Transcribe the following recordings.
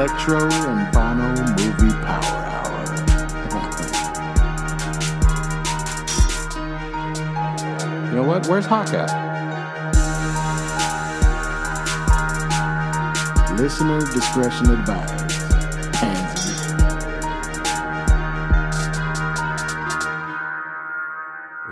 Electro and Bono Movie Power Hour. you know what? Where's Hawk at? Listener discretion advised. Hands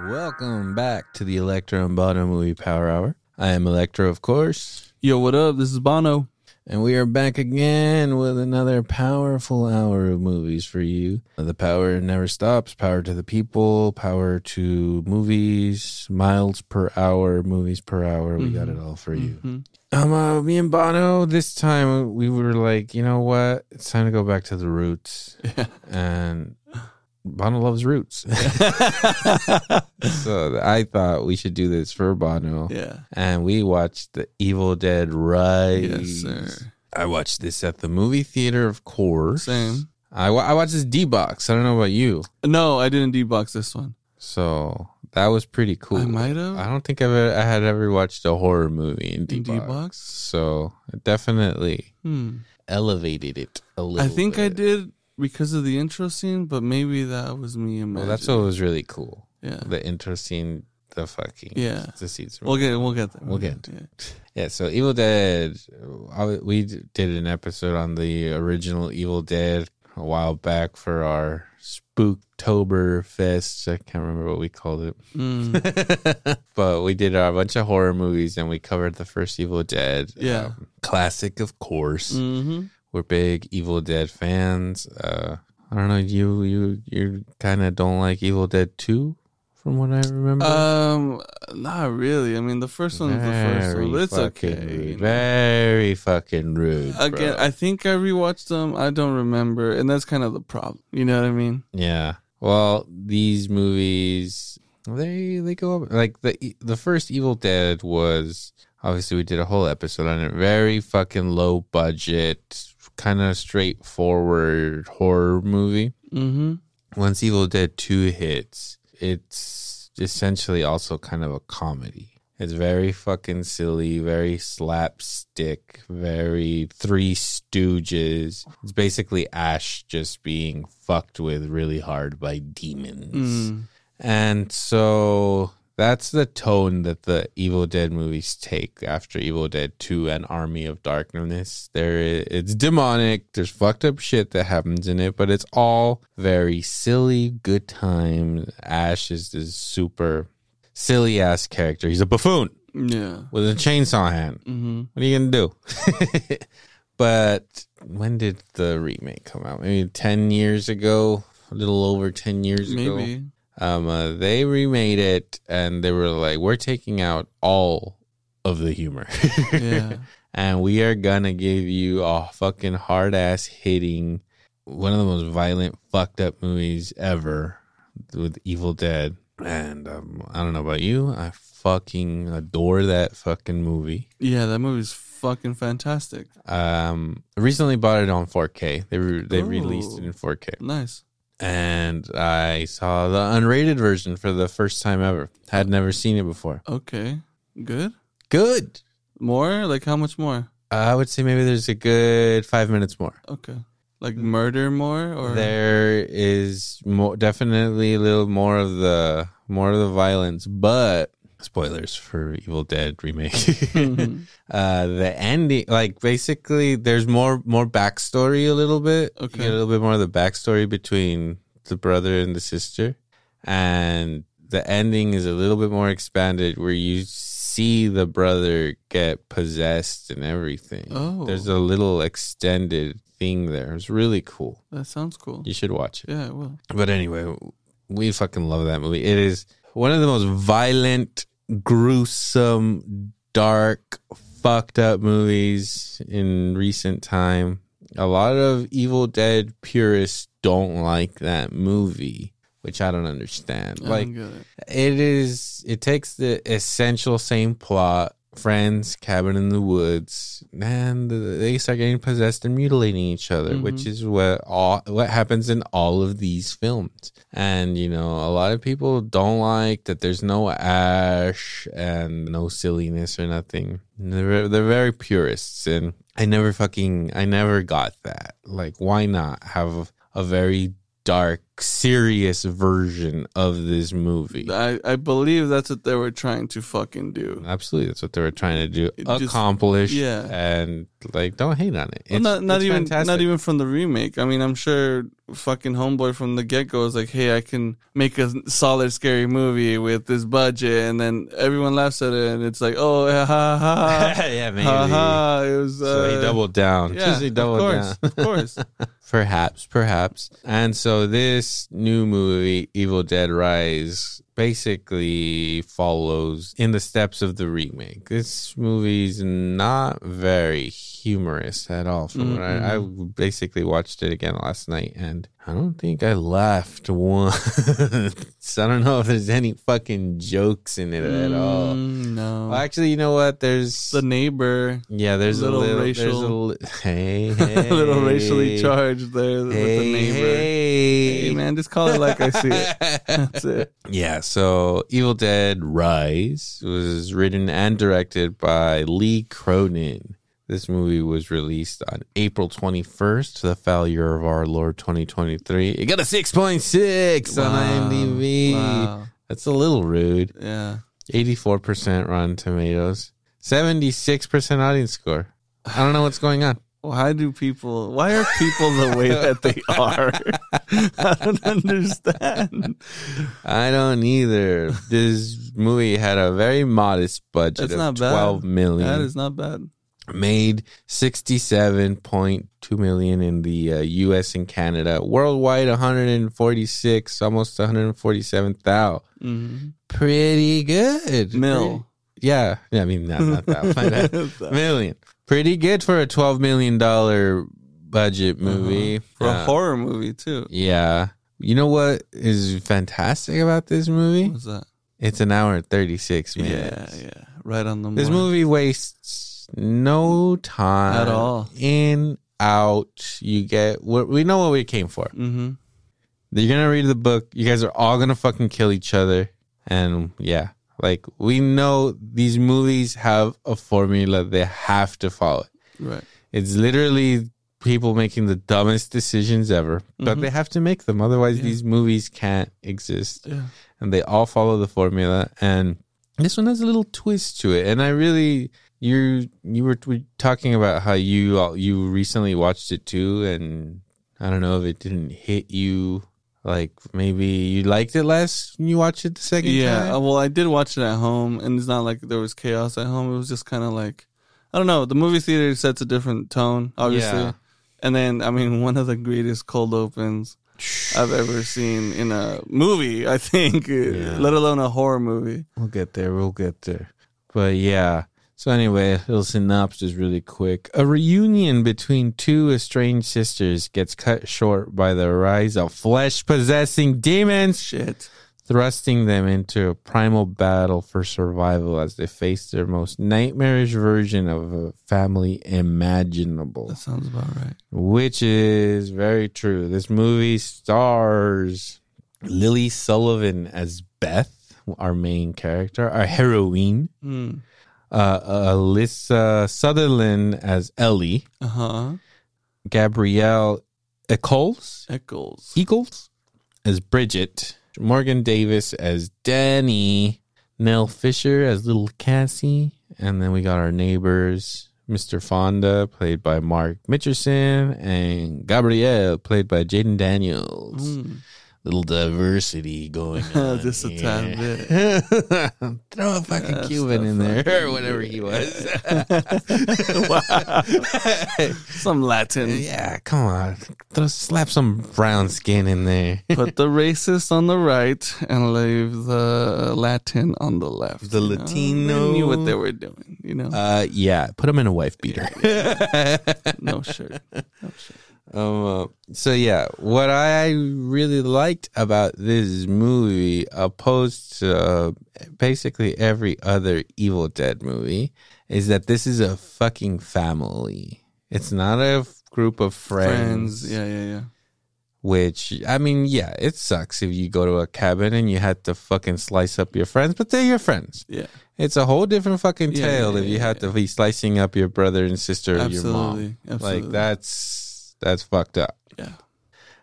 Welcome back to the Electro and Bono Movie Power Hour. I am Electro, of course, Yo, what up? This is Bono. And we are back again with another powerful hour of movies for you. The power never stops. Power to the people. Power to movies. Miles per hour. Movies per hour. We got it all for you. Mhm. Um, uh, me and Bono. This time we were like, you know what? It's time to go back to the roots. Yeah. And Bono loves roots. so I thought we should do this for Bono. Yeah. And we watched The Evil Dead Rise. Yes, sir. I watched this at the movie theater, of course. Same. I, I watched this D box. I don't know about you. No, I didn't D box this one. So that was pretty cool. I might have. I don't think I've I had ever watched a horror movie in D box. So it definitely Hmm. elevated it a little. I think I did because of the intro scene, but maybe that was me imagining. Well, that's what was really cool. Yeah. The intro scene, the fucking Yeah. the scenes. We'll get. We'll get there. We'll get to Yeah. Yeah, so Evil Dead. We did an episode on the original Evil Dead a while back for our Spooktober Fest. I can't remember what we called it, Mm. but we did a bunch of horror movies and we covered the first Evil Dead. Yeah. um, classic, of course. hmm We're big Evil Dead fans. Uh, I don't know. You you you kind of don't like Evil Dead Two, from what I remember. Um, not really. I mean, the first one's the first one. It's okay. rude. Very fucking rude. Again, bro. I think I rewatched them. I don't remember, and that's kind of the problem. You know what I mean? yeah. Well, these movies they they go up like the the first Evil Dead was obviously we did a whole episode on it. Very fucking low budget, kind of straightforward horror movie. Mm-hmm. Once Evil Dead 2 hits, it's essentially also kind of a comedy. It's very fucking silly, very slapstick, very Three Stooges. It's basically Ash just being fucked with really hard by demons. Mm. And so that's the tone that the Evil Dead movies take after Evil Dead 2 and Army of Darkness. There it's demonic, there's fucked up shit that happens in it, but it's all very silly, good time. Ash is this super silly ass character. He's a buffoon Yeah. with a chainsaw hand. Mm-hmm. What are you gonna do? but when did the remake come out? Maybe 10 years ago, a little over 10 years ago Maybe. Um, uh, they remade it and they were like, we're taking out all of the humor. Yeah. and we are gonna give you a fucking hard ass hitting, one of the most violent, fucked up movies ever with Evil Dead. And um, I don't know about you, I fucking adore that fucking movie. Yeah, that movie's fucking fantastic. Um, recently bought it on 4K. They re- they released it in 4K. Nice. And I saw the unrated version for the first time ever. Had never seen it before. Okay. Good. Good. More? Like how much more? I would say maybe there's a good five minutes more. Okay. Like murder more or There is more, definitely a little more of the more of the violence, but spoilers for Evil Dead remake. Mhm. uh, the ending, like basically, there's more more backstory a little bit. Okay. a little bit more of the backstory between the brother and the sister, and the ending is a little bit more expanded, where you see the brother get possessed and everything. Oh. there's a little extended thing there. It's really cool. That sounds cool. You should watch it. Yeah, I will. But anyway, we fucking love that movie. It is one of the most violent, gruesome, dark, fucked up movies in recent time. A lot of Evil Dead purists don't like that movie, which I don't understand. I like don't it. it is it takes the essential same plot friends, cabin in the woods, and they start getting possessed and mutilating each other, which mm-hmm. is what all what happens in all of these films. And you know, a lot of people don't like that. There's no ash and no silliness or nothing. They're they're very purists, and I never fucking I never got that. Like, why not have a very dark, serious version of this movie? I, I believe that's what they were trying to fucking do. Absolutely, that's what they were trying to do. It just- Accomplish, yeah. and like, don't hate on it. Well, not not it's even fantastic. not even from the remake. I mean, I'm sure fucking Homeboy from the get go is like, hey, I can make a solid scary movie with this budget, and then everyone laughs at it, and it's like, oh, ha ha ha, yeah, maybe. ha ha. It was. Uh, So he doubled down. Yeah, he doubled of down. of course. Perhaps, perhaps. And so this new movie, Evil Dead Rise, basically follows in the steps of the remake. This movie's not very humorous at all. From what I, I basically watched it again last night, and I don't think I laughed once. I don't know if there's any fucking jokes in it at all. Mm, no. Well, actually, you know what? There's the neighbor, yeah, there's little a little There's a racial- li- hey, a little racially charged there with the neighbor. hey. Hey, man, just call it like I see it. That's it. Yeah, so Evil Dead Rise was written and directed by Lee Cronin. This movie was released on April 21st, the year of our Lord 2023. It got a 6.6 on IMDb. Wow. That's a little rude. Yeah. 84% Rotten Tomatoes, 76% audience score. I don't know what's going on. Why do people? Why are people the way that they are? I don't understand. I don't either. This movie had a very modest budget That's of not bad. 12 million. That is not bad. made 67.2 million in the uh, US and Canada. Worldwide 146, almost 147,000. Mhm. Pretty good. Mil. Pretty- yeah. Yeah, I mean not, not that. million. Pretty good for a 12 million dollar budget movie. For a horror movie too. Yeah. You know what is fantastic about this movie? What's that? It's an hour and 36 minutes. Yeah, yeah. Right on the This mark. movie wastes no time At all. In, out. You get what we know what we came for. Mm-hmm. You're gonna read the book. You guys are all gonna fucking kill each other. And yeah, like we know these movies have a formula they have to follow. Right. It's literally people making the dumbest decisions ever, but Mhm. they have to make them. Otherwise, Yeah. these movies can't exist Yeah. and they all follow the formula and this one has a little twist to it and i really you you were t- talking about how you all- you recently watched it too and i don't know if it didn't hit you like maybe you liked it less when you watched it the second Yeah. time uh, Well, I did watch it at home, and it's not like there was chaos at home. It was just kind of like, I don't know. The movie theater sets a different tone, obviously. Yeah. And then, I mean, one of the greatest cold opens I've ever seen in a movie. I think, uh, let alone a horror movie. We'll get there. We'll get there. But yeah. So anyway, a little synopsis really quick. A reunion between two estranged sisters gets cut short by the rise of flesh possessing demons, Shit. thrusting them into a primal battle for survival as they face their most nightmarish version of a family imaginable. That sounds about right. Which is very true. This movie stars Lily Sullivan as Beth, our main character, our heroine. Mm. Uh, Alyssa Sutherland as Ellie. Uh huh. Gabrielle Echols, Echols. Echols as Bridget. Morgan Davis as Danny. Nell Fisher as little Cassie. And then we got our neighbors, Mr. Fonda, played by Mark Mitchinson, and Gabrielle, played by Jayden Daniels. Mm. Little diversity going on. Just a tad here. Throw a fucking Cuban in there or whatever he was. Some Latin. yeah, come on. Throw, slap some brown skin in there. Put the racist on the right and leave the Latin on the left. The you know? Latino. They knew what they were doing, you know? Uh, yeah, put him in a wife beater. no shirt. No shirt. Um, uh, so yeah, what I really liked about this movie, opposed to uh, basically every other Evil Dead movie, is that this is a fucking family. It's not a f- group of friends. Friends. Yeah, yeah, yeah. Which I mean, yeah, it sucks if you go to a cabin and you had to fucking slice up your friends, but they're your friends. Yeah. It's a whole different fucking Yeah, tale yeah, if you yeah, had yeah. to be slicing up your brother and sister or your mom. Absolutely. Absolutely. Like that's that's fucked up. Yeah.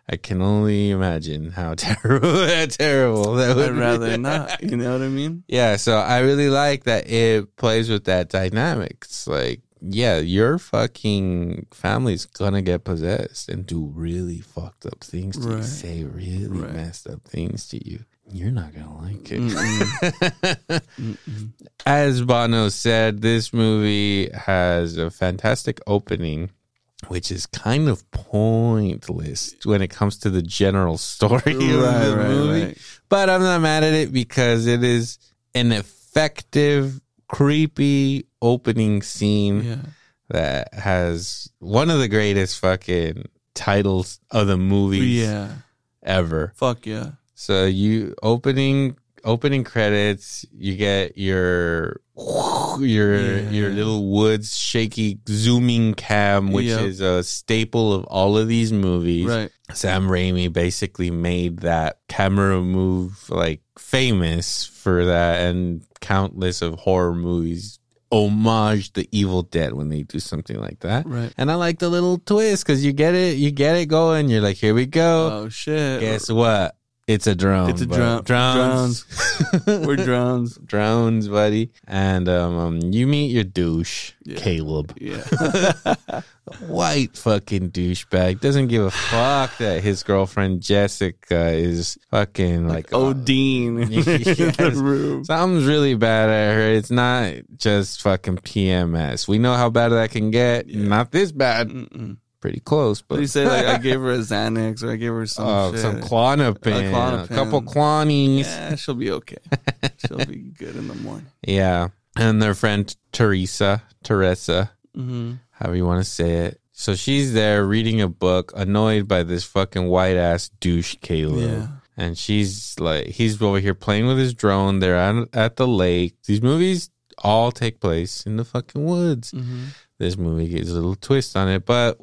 I can only imagine how terrible, how terrible that would I'd be. rather not. You know what I mean? Yeah, so I really like that it plays with that dynamics. Like, yeah, your fucking family's gonna get possessed and do really fucked up things to you, say really Right. messed up things to you. You're not gonna like it. Mm-mm. Mm-mm. As Bono said, this movie has a fantastic opening, which is kind of pointless when it comes to the general story of the movie. But I'm not mad at it because it is an effective, creepy opening scene Yeah. that has one of the greatest fucking titles of the movies Yeah. ever. Fuck yeah. So you opening opening credits, you get your your Yeah. your little woods shaky zooming cam, which Yep. is a staple of all of these movies. Right. Sam Raimi basically made that camera move like famous for that, and countless of horror movies homage the Evil Dead when they do something like that. Right. And I like the little twist because you get it, you get it going. You're like, here we go. Oh shit. Guess what? It's a drone. It's a bro. drone. Drones. We're drones. drones, buddy. And um, um, you meet your douche, Yeah. Caleb. Yeah. White fucking douchebag. Doesn't give a fuck that his girlfriend Jessica is fucking like, uh, Odin in Yes. Something's really bad at her. It's not just fucking PMS. We know how bad that can get. Not this bad. Mm-mm. Pretty close, but you say? Like I gave her a Xanax or I gave her some uh, some Klonopin, A Klonopin. a couple clonies. Yeah, she'll be okay. she'll be good in the morning. Yeah. And their friend Teresa, Teresa, Mm-hmm. however you want to say it. So she's there reading a book, annoyed by this fucking white ass douche Caleb. Yeah. And she's like, he's over here playing with his drone. They're at, at the lake. These movies all take place in the fucking woods. Mm-hmm. This movie gets a little twist on it, but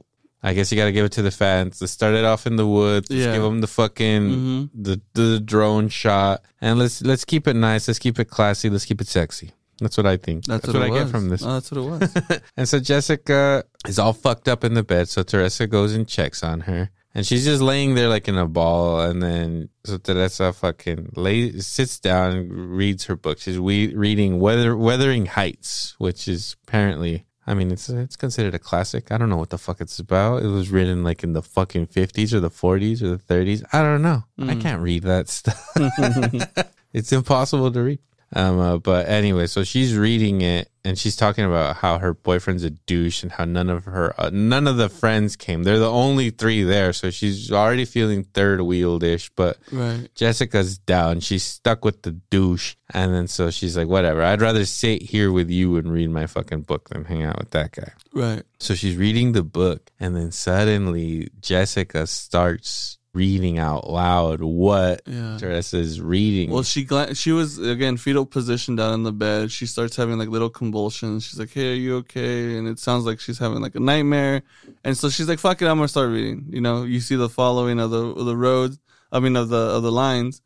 I guess you got to give it to the fans. Let's start it off in the woods. Let's Yeah. give them the fucking Mhm. the the drone shot, and let's let's keep it nice. Let's keep it classy. Let's keep it sexy. That's what I think. That's, That's, what, what, I get from this. Oh, that's what it was. and so Jessica is all fucked up in the bed. So Teresa goes and checks on her. And she's just laying there like in a ball. And then so Teresa fucking lay, sits down and reads her book. She's we, reading Weather, Wuthering Heights, which is apparently, I mean, it's it's considered a classic. I don't know what the fuck it's about. It was written like in the fucking 50s or the 40s or the 30s. I don't know. I mm. can't read that stuff. it's impossible to read. Um, uh, but anyway, so she's reading it and she's talking about how her boyfriend's a douche and how none of her, uh, none of the friends came. They're the only three there, so she's already feeling third wheeled-ish. But right. Jessica's down. She's stuck with the douche, and then so she's like, "Whatever. I'd rather sit here with you and read my fucking book than hang out with that guy." Right. So she's reading the book, and then suddenly Jessica starts reading out loud what Yeah. Teresa's reading. Well, she gla- she was again fetal position down in the bed. She starts having like little convulsions. She's like, "Hey, are you okay?" And it sounds like she's having like a nightmare. And so she's like, "Fuck it, I'm gonna start reading." You know, you see the following of the of the roads. I mean, of the of the lines.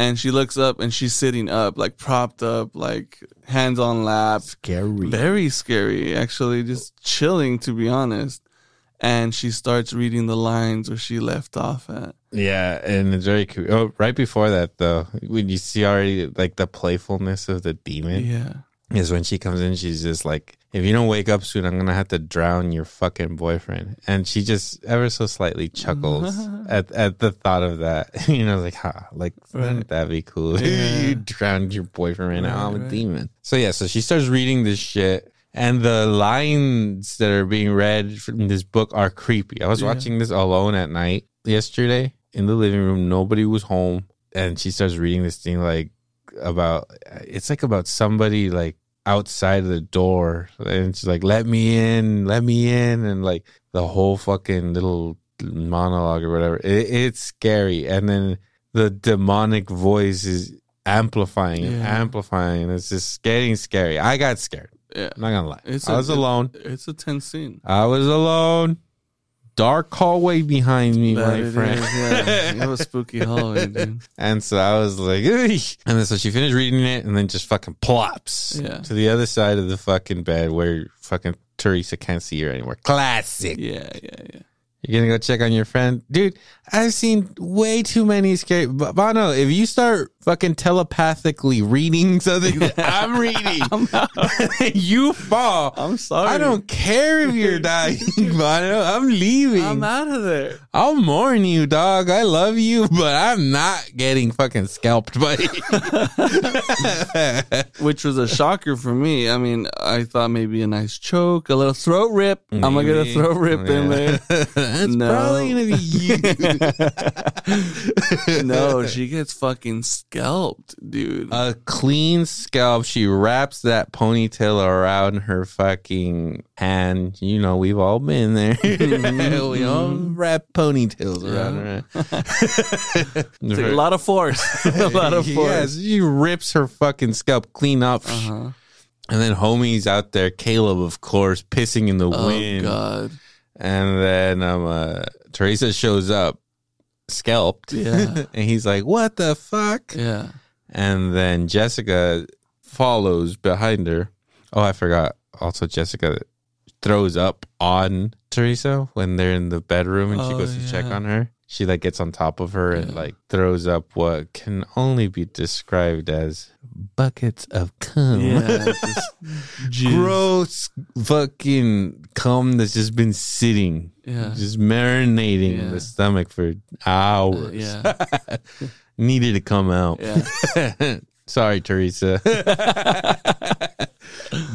And she looks up and she's sitting up, like propped up, like hands on lap. scary. Very scary, actually, just chilling to be honest. And she starts reading the lines where she left off at. Yeah, and it's very cool. Oh, right before that though, when you see already like the playfulness of the demon Yeah. is when she comes in, she's just like, "If you don't wake up soon, I'm gonna have to drown your fucking boyfriend." And she just ever so slightly chuckles at at the thought of that. you know, like, ha, like Right. that be cool? Yeah. you drowned your boyfriend right now. Right, I'm a right. demon. So yeah, so she starts reading this shit. And the lines that are being read from this book are creepy. I was Yeah. watching this alone at night yesterday in the living room. Nobody was home. And she starts reading this thing like about, it's like about somebody like, outside of the door and she's like, let me in, let me in. And like the whole fucking little monologue or whatever. It, it's scary. And then the demonic voice is amplifying and Yeah. amplifying. It's just getting scary. I got scared. Yeah. I'm not gonna lie. It's I a- was alone. It's a tense scene. I was alone. Dark hallway behind me, That my it friend. is, yeah. Have a spooky hallway, dude. And so I was like, "Ugh." and then so she finished reading it and then just fucking plops Yeah. to the other side of the fucking bed where fucking Teresa can't see her anymore. Classic. Yeah, yeah, yeah. You're gonna go check on your friend, dude. I've seen way too many scary. B- Bono, if you start fucking telepathically reading something that I'm reading, you fall. I'm sorry. I don't care if you're dying, Bono. I'm leaving. I'm out of there. I'll mourn you, dog. I love you, but I'm not getting fucking scalped, buddy. Which was a shocker for me. I mean, I thought maybe a nice choke, a little throat rip. I'm gonna get a throat rip in there. That's No. probably gonna be you. no, she gets fucking scalped, dude. a clean scalp. She wraps that ponytail around her fucking hand. You know, we've all been there. we all wrap ponytails around her. It's a lot of force. a lot of force. Yes, she rips her fucking scalp clean up. Uh-huh. And then homie's out there, Caleb, of course, pissing in the Oh wind. god. And then um, uh, Teresa shows up, scalped. Yeah. and he's like, "What the fuck?" Yeah. And then Jessica follows behind her. Oh, I forgot. Also, Jessica throws up on Teresa when they're in the bedroom and she Oh, goes to check on her. She like gets on top of her and like throws up what can only be described as buckets of cum. Yeah. it's just jizz. Gross fucking cum that's just been sitting, Yeah. just marinating in Yeah. the stomach for hours. yeah. Needed to come out. Yeah. Sorry, Teresa.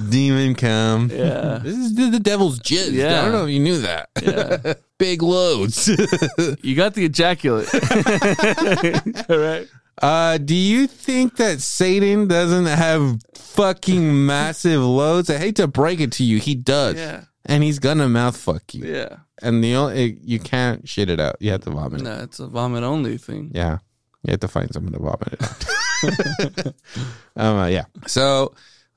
Demon cum. Yeah. This is the, the devil's jizz. Yeah. I don't know if you knew that. Yeah. Big loads. You got the ejaculate. All right. uh, do you think that Satan doesn't have fucking massive loads? I hate to break it to you. He does. Yeah. And he's gonna mouth fuck you. Yeah. And the only you can't shit it out. You have to vomit. No, it's a vomit only thing. Yeah. You have to find someone to vomit it out. um, uh, yeah. So,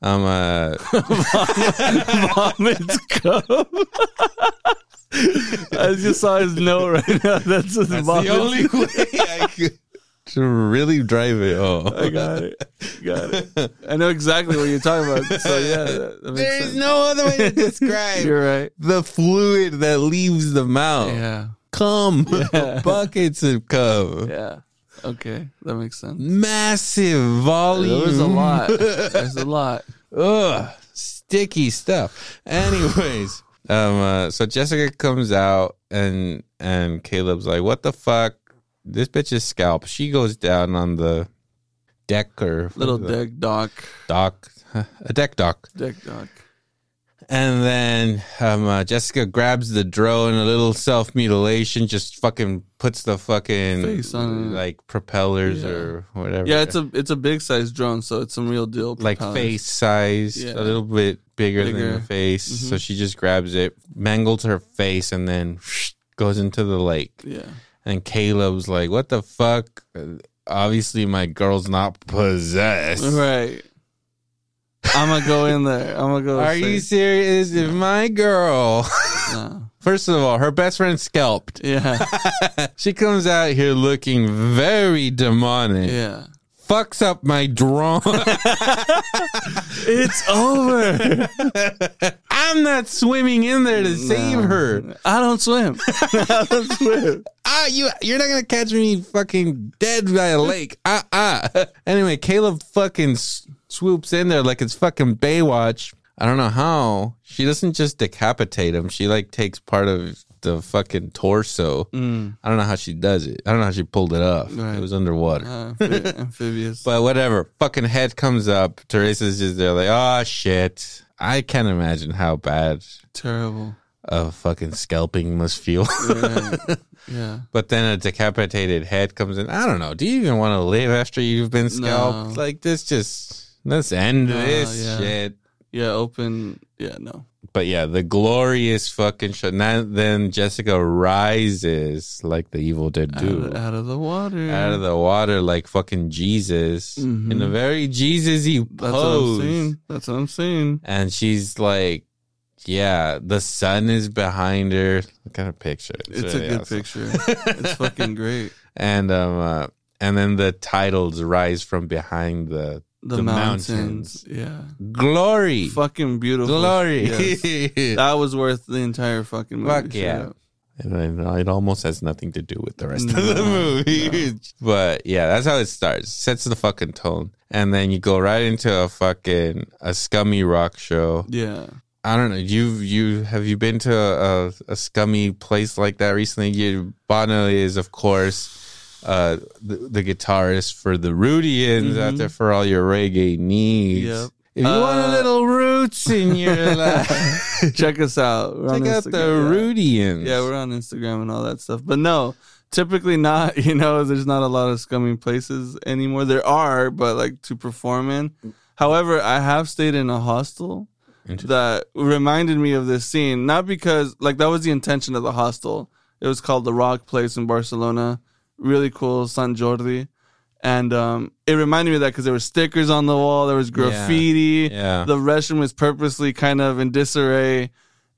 um, uh, Vomits come. I just saw his note right now. That's, his that's vomit. the only way I could to really drive it home. I got it. Got it. I know exactly what you're talking about. So yeah, that, that makes There sense. no other way to describe You're right. the fluid that leaves the mouth. Yeah. Cum. Yeah. Buckets of cum. Yeah. Okay, that makes sense. Massive volume. There was a lot. There's a lot. Ugh, sticky stuff. Anyways, um, uh, so Jessica comes out and and Caleb's like, "What the fuck? This bitch is scalp." She goes down on the deck or Little deck dock. dock, a deck dock, Deck dock. And then um, uh, Jessica grabs the drone, a little self mutilation, just fucking puts the fucking Face on it. like propellers Yeah. or whatever. Yeah, it's a it's a big size drone, so it's some real deal. like propellers. face size, Yeah. a little bit bigger, than Bigger. the face. So she just grabs it, mangles her face, and then goes into the lake. Yeah. And Caleb's like, "What the fuck?" Uh, Obviously, my girl's not possessed. Right. I'm gonna go in there. I'm gonna go. Are say- you serious? If my girl, No. first of all, her best friend scalped. Yeah. she comes out here looking very demonic. Yeah. Fucks up my drone. It's over. I'm not swimming in there to save her. I don't swim. I don't swim. ah, you you're not gonna catch me fucking dead by a lake. Ah ah. Anyway, Caleb fucking s- swoops in there like it's fucking Baywatch. I don't know how. She doesn't just decapitate him. She like takes part of the fucking torso. Mm. I don't know how she does it. I don't know how she pulled it off. Right. It was underwater. Uh, amphi- amphibious. But whatever. Fucking head comes up. Teresa's just there like, oh shit. I can't imagine how bad Terrible. a fucking scalping must feel. Yeah. yeah. But then a decapitated head comes in. I don't know. Do you even want to live after you've been scalped? No. Like this just let's end this yeah. shit. Yeah, open. Yeah, no. But yeah, the glorious fucking shot. Now then Jessica rises like the evil dead Out do. of, out of the water. out of the water like fucking Jesus Mhm. in a very Jesus-y That's what I'm saying. That's what I'm saying. And she's like, yeah, the sun is behind her. Look at a picture. It's a really good awesome. picture. It's fucking great. And um, uh, and then the titles rise from behind the The, The mountains. mountains. Yeah. glory, Fucking beautiful. glory. Yes. That was worth the entire fucking movie. Fuck yeah. And it almost has nothing to do with the rest of the movie. no. But yeah, that's how it starts. Sets the fucking tone. And then you go right into a fucking a scummy rock show. Yeah. I don't know. You you have you been to a, a, a scummy place like that recently? You Bono is of course uh the, the guitarist for the Rudians out Mhm. there for all your reggae needs. Yep. If you want a Uh, little roots in your life, Check us out. We're check out the Instagram. Rudians. Yeah, we're on Instagram and all that stuff. But no, typically not. You know, there's not a lot of scummy places anymore. There are, but like to perform in. However, I have stayed in a hostel that reminded me of this scene. Not because like that was the intention of the hostel. It was called the Rock Place in Barcelona. Really cool, San Jordi. And um, it reminded me of that because there were stickers on the wall, there was graffiti. Yeah. The restroom was purposely kind of in disarray.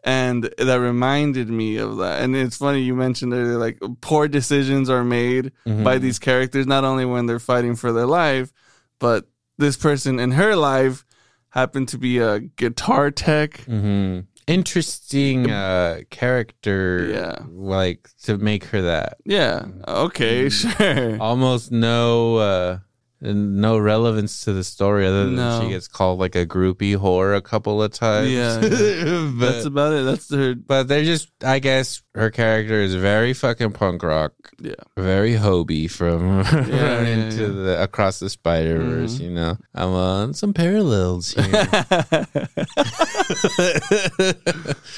And that reminded me of that. And it's funny you mentioned earlier, like poor decisions are made Mhm. by these characters, not only when they're fighting for their life, but this person in her life happened to be a guitar tech. hmm Interesting uh character. Yeah. Like to make her that. Yeah. Okay, Mm. sure. almost no uh no relevance to the story other than No. she gets called like a groupie whore a couple of times. Yeah, but That's about it. That's her. but they're just I guess her character is very fucking punk rock, Yeah. very Hobie from yeah, into yeah. the across the Spider Verse, Mhm. you know. I'm on some parallels here.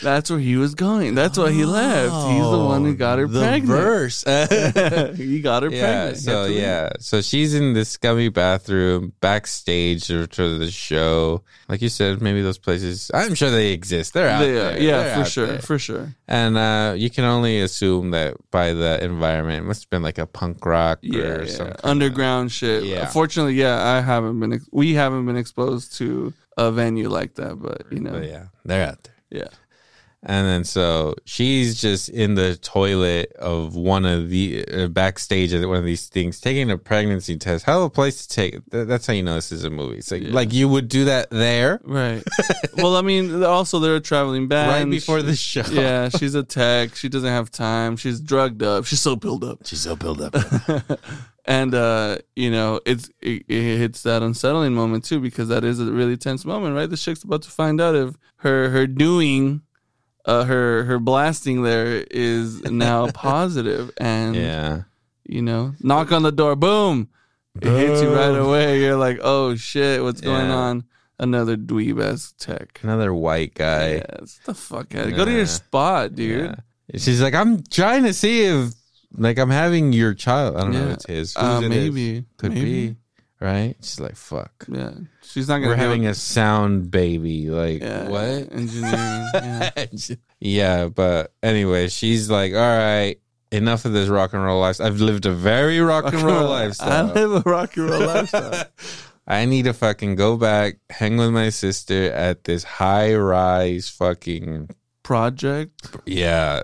That's where he was going. That's why he left. He's the one who got her Oh, the pregnant. verse. he got her yeah, pregnant. So yeah, so she's in this scummy bathroom backstage to, to the show. Like you said, maybe those places. I'm sure they exist. They're out They there. They're Yeah, for sure. there. For sure. And uh, you can only assume that by the environment, it must have been like a punk rock Yeah, or yeah. something. underground shit. Yeah. Fortunately, yeah, I haven't been. Ex- we haven't been exposed to a venue like that, but you know, But yeah, they're out there. yeah, And then so she's just in the toilet of one of the uh, backstage at one of these things, taking a pregnancy test. Hell of a place to take. Th- That's how you know this is a movie. It's like Yeah. like you would do that there right. well, I mean, also they're a traveling band. right before the show. Yeah, she's a tech. She doesn't have time. She's drugged up. She's so built up. she's so built up. and uh, you know, it's it, it hits that unsettling moment too because that is a really tense moment, right? The chick's about to find out if her her doing, uh, her her blasting there is now positive, and yeah. you know, knock on the door, boom, it hits you right away. You're like, oh shit, what's going Yeah. on? Another dweeb ass tech. Another white guy. Yeah, the fuck out. Go to your spot, dude. Yeah. She's like, I'm trying to see if like I'm having your child. I don't know if it's his. Uh, it maybe. Could Maybe. be. Right? She's like, fuck. Yeah, she's not gonna. We're be having able- a sound baby. Like yeah, what? engineering. yeah. yeah, but anyway, she's like, all right, enough of this rock and roll lifestyle. I've lived a very rock and roll lifestyle. I live a rock and roll lifestyle. I need to fucking go back, hang with my sister at this high rise fucking Project. yeah.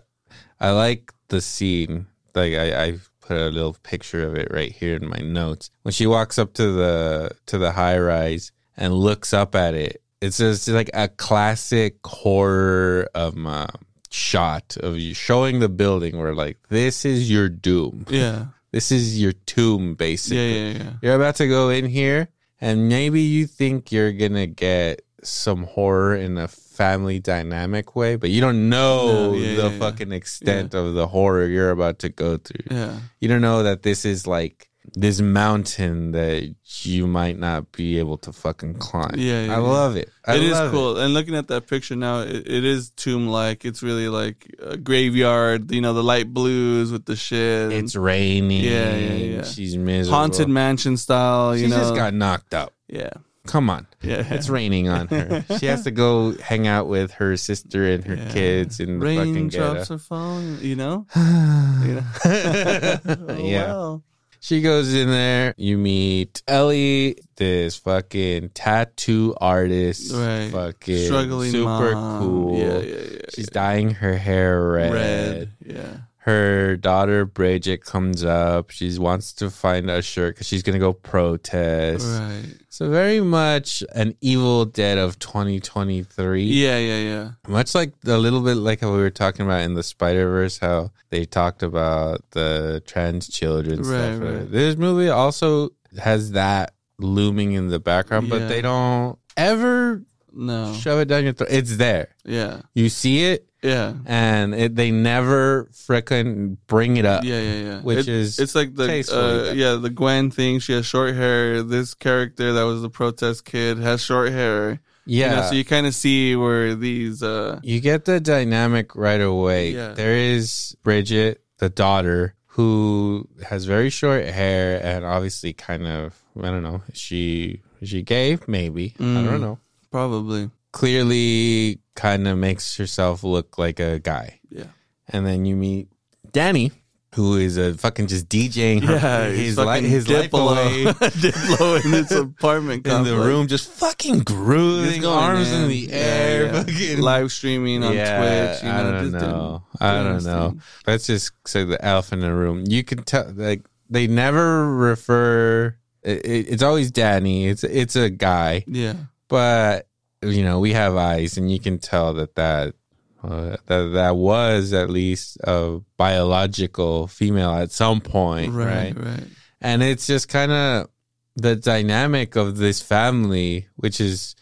I like the scene. Like I, I put a little picture of it right here in my notes. When she walks up to the to the high rise and looks up at it, it's just like a classic horror um, uh, shot of you showing the building where like this is your doom. Yeah. This is your tomb, Yeah, basically. yeah, yeah. You're about to go in here, and maybe you think you're gonna get some horror in a family dynamic way, but you don't know No, yeah, the yeah, fucking extent of the horror you're about to go through. Yeah. You don't know that this is like this mountain that you might not be able to fucking climb. Yeah, yeah, I love it. I It is cool. And looking at that picture now, it, it is tomb like. It's really like a graveyard, you know, the light blues with the shit. It's raining. Yeah, yeah, yeah. She's miserable. haunted mansion style, you She know. just got knocked up. yeah. Come on. Yeah. It's raining on her. she has to go hang out with her sister and her Yeah. kids in the fucking ghetto. are falling, you know? you know? Oh, yeah. well. She goes in there. You meet Ellie, this fucking tattoo artist. Right. Fucking Struggling super mom. cool. Yeah, yeah, yeah. She's dyeing her hair red. Red. Yeah. Her daughter Bridget comes up. She wants to find a shirt because she's gonna go protest. Right. So very much an Evil Dead of 2023. Yeah, yeah, yeah. Much like a little bit like how we were talking about in the Spider Verse, how they talked about the trans children Right, stuff. right. This movie also has that looming in the background, Yeah. but they don't ever No. shove it down your throat. It's there. Yeah. You see it, Yeah. and it, they never frickin' bring it up. Yeah, yeah, yeah. Which It- is it's like the uh, yeah the Gwen thing. She has short hair. This character that was the protest kid has short hair. You know, Yeah. so you kind of see where these uh You get the dynamic right away. Yeah. There is Bridget, the daughter, who has very short hair and obviously kind of I don't know. She she gay? Maybe. I Mm. don't know. probably Clearly kind of makes herself look like a guy. yeah And then you meet Danny, who is a fucking just DJing her, yeah his, he's li- his life away Diplo in his apartment in the room, just fucking grooving, arms in in. the air, yeah. fucking live streaming on Yeah, Twitch. You know, I don't doing- know. I don't know. thing. Let's just say the elephant in the room. You can tell, like they never refer. It, it- it's always Danny. It's it's a guy, Yeah, but you know we have eyes, and you can tell that that uh, that that was at least a biological female at some point, right? right, right. And it's just kind of the dynamic of this family, which is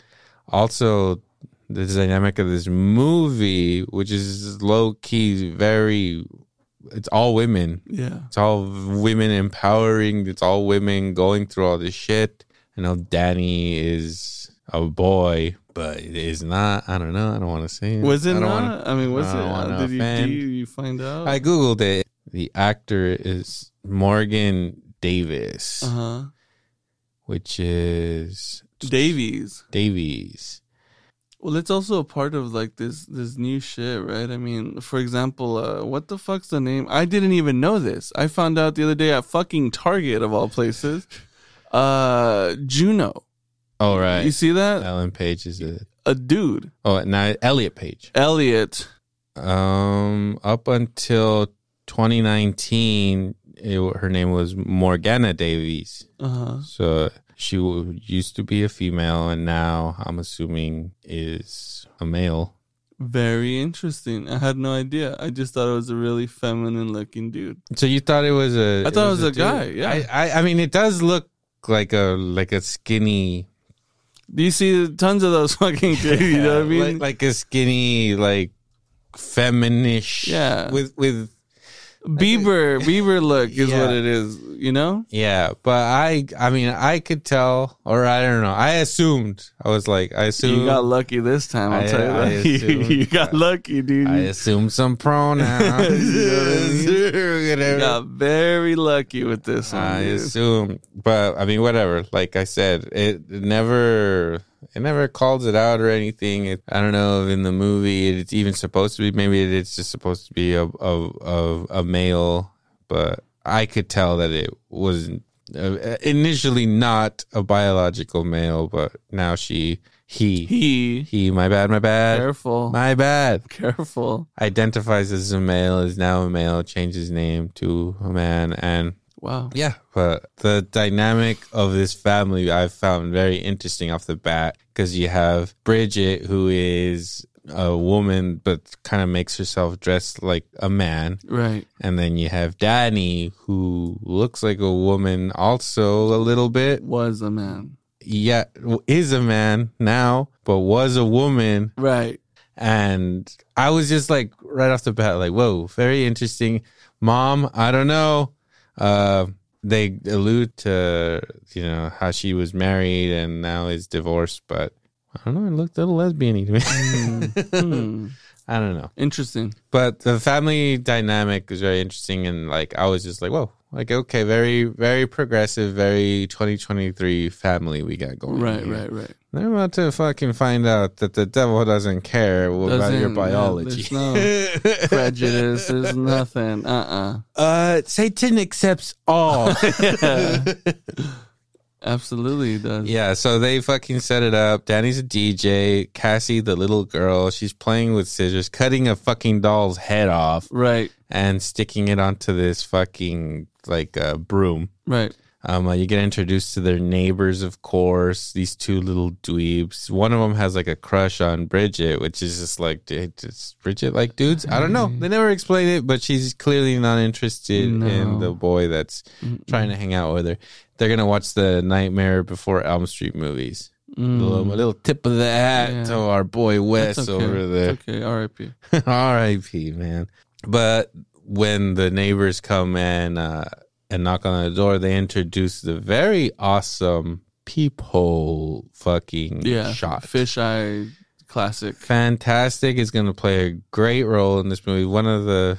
also the dynamic of this movie, which is low key very. It's all women. Yeah, It's all women empowering. It's all women going through all this shit. I know Danny is a boy, but it is not. I don't know. I don't want to say it. was it I don't wanna- I mean, was I it? Uh, did you, did you find out? I googled it. The actor is Morgan Davis, uh huh. which is Davies. Davies. Well, it's also a part of like this this new shit, right? I mean, for example, uh, what the fuck's the name? I didn't even know this. I found out the other day at fucking Target of all places. Uh, Juno. Oh right, You see that? Ellen Page is a A dude, oh now Elliot Page. Elliot. Um, up until 2019, it, her name was Morgana Davies. Uh huh. So she w- used to be a female, and now I'm assuming is a male. Very interesting. I had no idea. I just thought it was a really feminine looking dude. So you thought it was a? I thought it was a dude? guy, yeah. I, I, I mean, it does look like a like a skinny. Do you see tons of those fucking kids? You know what I mean? like, like a skinny, like feminish. Yeah. With with Bieber, Bieber look is Yeah. what it is. You know? yeah, but I I mean I could tell, or I don't know. I assumed. I was like, I assumed. You got lucky this time. I'll I- tell you I that. assumed- you got lucky, dude. I assumed some pronouns. You know I mean? You got very lucky with this one. I dude. assume, but I mean, whatever. Like I said, it never, it never calls it out or anything. It, I don't know if in the movie it's even supposed to be. Maybe it's just supposed to be a a a, a male, but I could tell that it was uh, initially not a biological male, but now she he He, he. My bad. My bad. careful, My bad. careful. Identifies as a male, is now a male, changes name to a man, and Wow. yeah, but the dynamic of this family I found very interesting off the bat because you have Bridget, who is a woman but kind of makes herself dress like a man, Right. and then you have Danny, who looks like a woman also a little bit. Was a man. Yeah, is a man now, but was a woman Right. and I was just like right off the bat, like, whoa, very interesting. Mom, I don't know. Uh, they allude to you know how she was married and now is divorced, but I don't know. It looked a little lesbian to me. Hmm. I don't know, Interesting. but the family dynamic was very interesting, and like I was just like, whoa, Like, okay, very, very progressive, very 2023 family we got going. Right, here. right, right. They're about to fucking find out that the devil doesn't care about your Doesn't- yeah, biology. there's no Prejudice. There's nothing. Uh uh, Satan accepts all. Absolutely, it does. yeah, so they fucking set it up. Danny's a DJ. Cassie, the little girl, she's playing with scissors, cutting a fucking doll's head off Right, and sticking it onto this fucking like uh, broom. right. Um, uh, you get introduced to their neighbors, of course. These two little dweebs. One of them has like a crush on Bridget, which is just like, does Bridget like dudes? I don't know. They never explain it, but she's clearly not interested in the boy that's Mm-mm. trying to hang out with her. They're gonna watch the Nightmare Before Elm Street movies. Mm. A, little, a little tip of the hat Yeah. to our boy Wes okay. over there. It's okay, R.I.P. R.I.P. Man. But when the neighbors come and uh, and knock on the door, they introduce the very awesome peephole fucking Yeah, shot. Fisheye classic. Fantastic is going to play a great role in this movie. One of the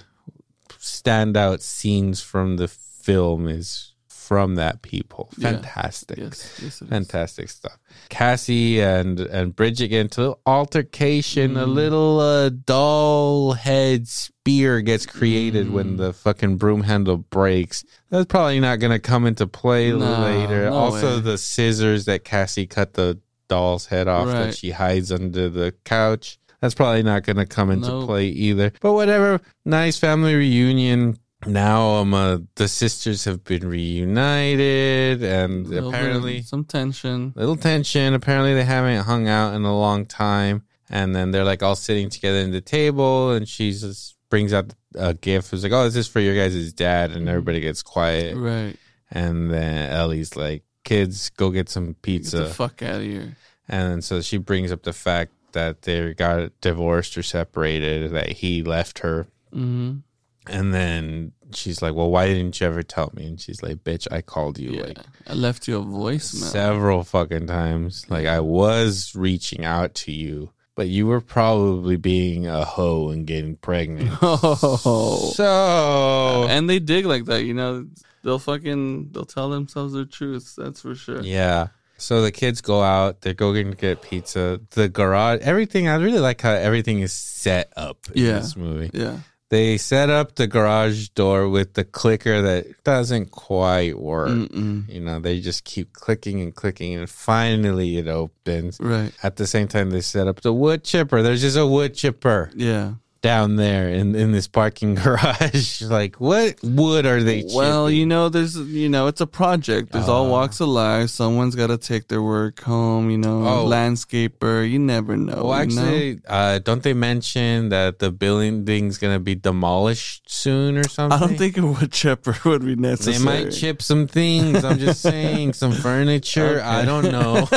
standout scenes from the film is from that. Yeah. Fantastic. Yes, yes, is. Fantastic stuff. Cassie and and Bridget get into a altercation. A Mm. little uh, doll head spear gets created when Mm. the fucking broom handle breaks. That's probably not going to come into play No, later. no also, way. the scissors that Cassie cut the doll's head off that she hides under the couch. That's probably not going to come into Nope. play either. But whatever. Nice family reunion. Now um uh, the sisters have been reunited and Little bit apparently some tension. little tension. Apparently, they haven't hung out in a long time. And then they're like all sitting together at the table, and she just brings out a gift. It's like, "Oh, this is for your guys' dad," and everybody gets quiet. Right. And then Ellie's like, "Kids, go get some Get pizza." the fuck out of here. and so she brings up the fact that they got divorced or separated, that he left her. hmm And then she's like, "Well, why didn't you ever tell me?" And she's like, "Bitch, I called you Yeah. like I left you a voicemail. several fucking times. Like I was reaching out to you, but you were probably being a hoe and getting pregnant. Oh. So and they dig like that, you know. They'll fucking they'll tell themselves their truths. That's for sure. yeah. So the kids go out. They're going to get pizza. The garage, everything. I really like how everything is set up in Yeah. this movie. Yeah. They set up the garage door with the clicker that doesn't quite work. Mm-mm. You know, they just keep clicking and clicking, and finally it opens. Right. At the same time, they set up the wood chipper. There's just a wood chipper Yeah. Down there in, in this parking garage. like, what wood are they Well, chipping? you know, there's you know, it's a project. There's all Ah. walks of life. Someone's got to take their work home. You know, Oh. landscaper. You never know. Well, you know? actually, uh, don't they mention that the building's going to be demolished soon or something? I don't think a wood chipper would be necessary. They might chip some things. I'm just saying, some furniture. I don't know.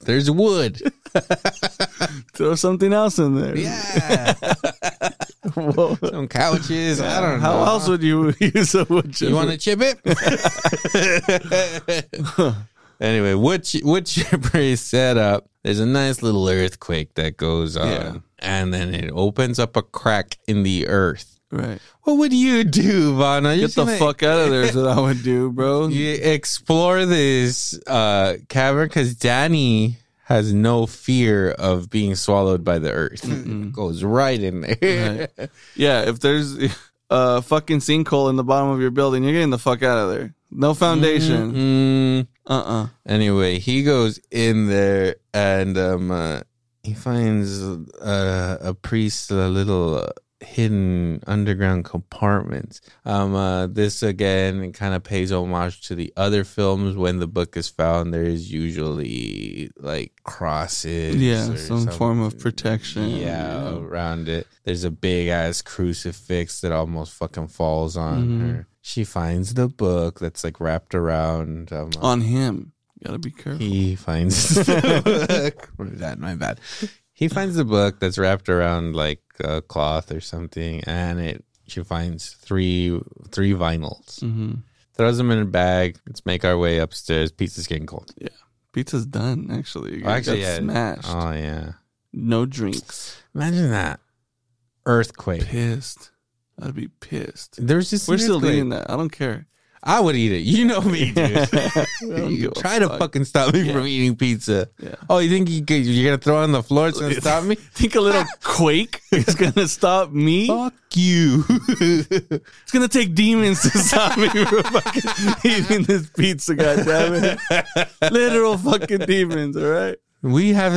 There's wood. Throw something else in there. Yeah. Whoa. some couches. I don't know. How else would you use a wood chipper? You want to chip it? anyway, wood chi- wood chipper is set up. There's a nice little earthquake that goes on, Yeah. and then it opens up a crack in the earth. right. What would you do, Vana? Get the gonna- fuck out of there is what I would do, bro. You explore this uh, cavern because Danny has no fear of being swallowed by the earth. Goes right in there. Right. Yeah, if there's a fucking sinkhole in the bottom of your building, you're getting the fuck out of there. No foundation. Mm. Uh-uh. Anyway, he goes in there and um, uh, he finds uh, a priest, a little uh, hidden underground compartments. Um, uh, this again kind of pays homage to the other films. When the book is found, there is usually like crosses, Yeah, some form of protection. Yeah, around it. There's a big ass crucifix that almost fucking falls on Mhm. her. She finds the book that's like wrapped around um, On him. Gotta be careful. he finds the book. What is that? My bad. He finds a book that's wrapped around like a cloth or something, and it. She finds three three vinyls. hmm Throws them in a bag. Let's make our way upstairs. Pizza's getting cold. Yeah, pizza's done, actually. Oh, actually, Got yeah. smashed. Oh yeah. no drinks. Imagine that earthquake. Pissed. I'd be pissed. There's just We're still earthquake. eating that. I don't care. I would eat it. You know me, dude. try to fuck. fucking stop me from eating pizza. Oh, you think you could, you're gonna throw it on the floor? It's gonna stop me? Think a little quake is gonna stop me? Fuck you. It's gonna take demons to stop me from fucking eating this pizza. Goddamn it! Literal fucking demons. All right, we have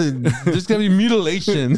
there's gonna be mutilation.